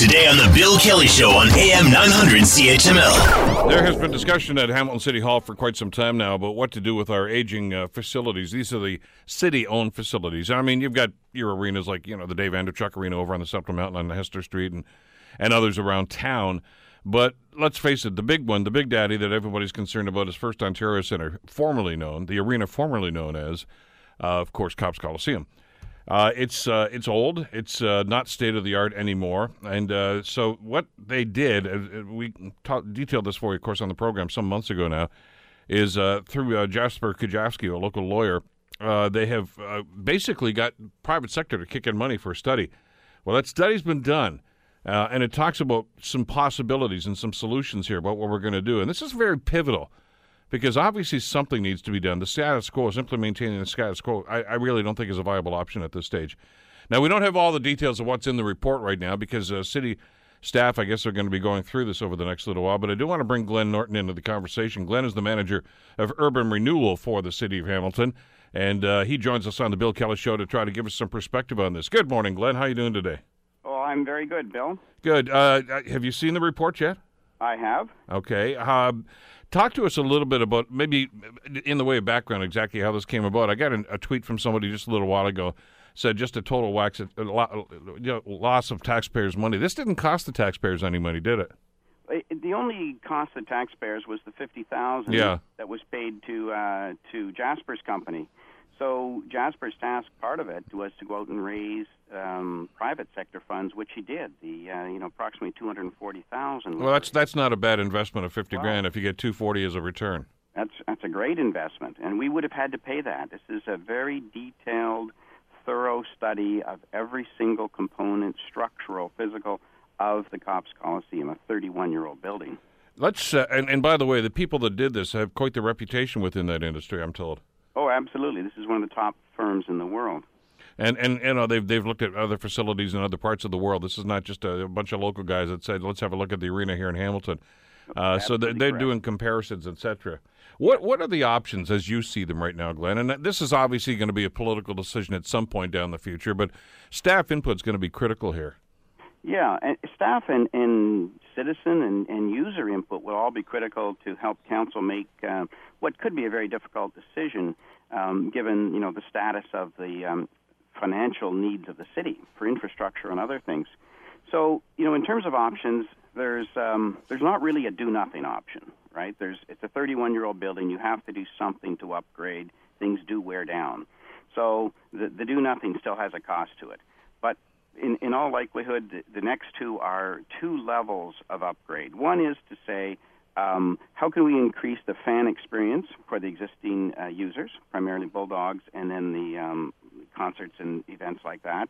Today on The Bill Kelly Show on AM 900 CHML. There has been discussion at Hamilton City Hall for quite some time now about what to do with our aging uh, facilities. These are the city owned facilities. I mean, you've got your arenas like, you know, the Dave Andreychuk Arena over on the Central Mountain on Hester Street and, and others around town. But let's face it, the big one, the big daddy that everybody's concerned about is First Ontario Centre, formerly known, the arena formerly known as, uh, of course, Copps Coliseum. Uh, it's uh, it's old. It's uh, not state of the art anymore. And uh, so what they did, uh, we ta- detailed this for you, of course, on the program some months ago now, is uh, through Jasper Kujavsky, a local lawyer. they have basically got private sector to kick in money for a study. Well, that study's been done. and it talks about some possibilities and some solutions here about what we're going to do. And this is very pivotal because obviously something needs to be done. The status quo, simply maintaining the status quo, I, I, really don't think is a viable option at this stage. Now, we don't have all the details of what's in the report right now because uh, city staff, I guess, are going to be going through this over the next little while. But I do want to bring Glenn Norton into the conversation. Glenn is the manager of urban renewal for the city of Hamilton, and uh, he joins us on the Bill Kelly Show to try to give us some perspective on this. Good morning, Glenn. How are you doing today? Oh, I'm very good, Bill. Good. Uh, have you seen the report yet? I have. Okay. Um, Talk to us a little bit about maybe in the way of background exactly how this came about. I got a, tweet from somebody just a little while ago said just a total wax, a, loss of taxpayers' money. This didn't cost the taxpayers any money, did it? The only cost to taxpayers was the fifty thousand yeah. that was paid to uh, to Jasper's company. So Jasper's task, part of it, was to go out and raise um, private sector funds, which he did. The uh, you know approximately two hundred forty thousand. Well, that's that's not a bad investment of fifty wow. grand if you get two forty as a return. That's that's a great investment, and we would have had to pay that. This is a very detailed, thorough study of every single component, structural, physical, of the Copps Coliseum, a thirty-one-year-old building. Let's uh, and, and by the way, the people that did this have quite the reputation within that industry. I'm told. Oh, absolutely. This is one of the top firms in the world. And and you know they've they've looked at other facilities in other parts of the world. This is not just a, a bunch of local guys that said let's have a look at the arena here in Hamilton. Uh, so they're, they're doing comparisons, etc. What what are the options as you see them right now, Glenn? And this is obviously going to be a political decision at some point down the future, but staff input is going to be critical here. Yeah, and staff and, and citizen and, and user input will all be critical to help council make uh, what could be a very difficult decision, um, given you know the status of the um, financial needs of the city for infrastructure and other things. So you know, in terms of options, there's um, there's not really a do nothing option, right? There's it's a 31 year old building. You have to do something to upgrade. Things do wear down. So the, the do nothing still has a cost to it. But in, in all likelihood, the, the next two are two levels of upgrade. One is to say, um, how can we increase the fan experience for the existing uh, users, primarily Bulldogs, and then the um, concerts and events like that?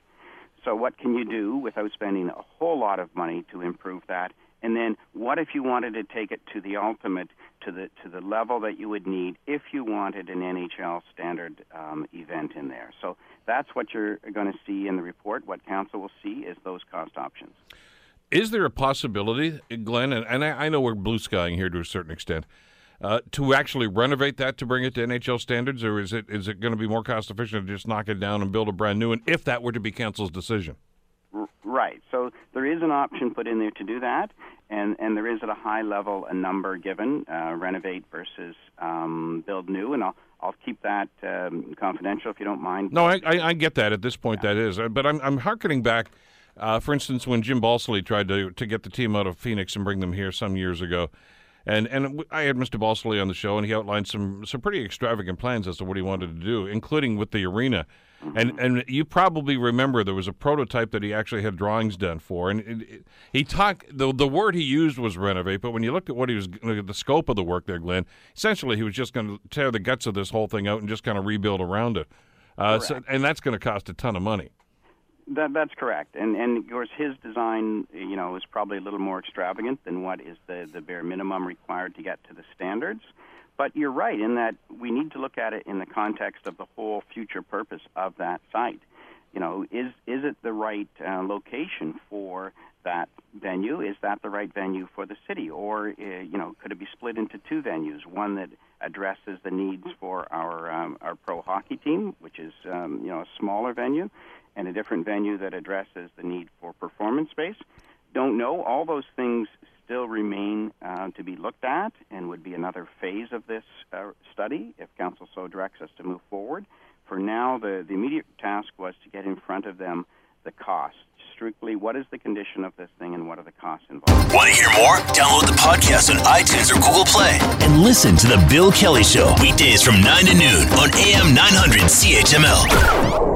So, what can you do without spending a whole lot of money to improve that? And then, what if you wanted to take it to the ultimate, to the to the level that you would need if you wanted an NHL standard um, event in there? So that's what you're going to see in the report. What council will see is those cost options. Is there a possibility, Glenn? And, and I, I, know we're blue skying here to a certain extent. Uh, to actually renovate that to bring it to NHL standards, or is it is it going to be more cost efficient to just knock it down and build a brand new one if that were to be council's decision? Right. So there is an option put in there to do that, and, and there is at a high level a number given, uh, renovate versus um, build new, and I'll I'll keep that um, confidential if you don't mind. No, I, I, I get that at this point. Yeah. That is, but I'm I'm harkening back. Uh, for instance, when Jim Balsillie tried to to get the team out of Phoenix and bring them here some years ago, and and I had Mr. Balsillie on the show, and he outlined some some pretty extravagant plans as to what he wanted to do, including with the arena. And and you probably remember there was a prototype that he actually had drawings done for, and it, it, he talked. the The word he used was renovate, but when you looked at what he was, the scope of the work there, Glenn, essentially he was just going to tear the guts of this whole thing out and just kind of rebuild around it. Uh, so, and that's going to cost a ton of money. That, that's correct, and and of course his design, you know, is probably a little more extravagant than what is the the bare minimum required to get to the standards. But you're right in that we need to look at it in the context of the whole future purpose of that site. You know, is is it the right uh, location for that venue? Is that the right venue for the city, or uh, you know, could it be split into two venues? One that addresses the needs for our um, our pro hockey team, which is um, you know a smaller venue, and a different venue that addresses the need for performance space. don't know. All those things still remain uh, to be looked at and would be another phase of this uh, study if Council so directs us to move forward. For now, the, the immediate task was to get in front of them the costs. Strictly, what is the condition of this thing and what are the costs involved? Want to hear more? Download the podcast on iTunes or Google Play and listen to The Bill Kelly Show weekdays from 9 to noon on AM 900 CHML.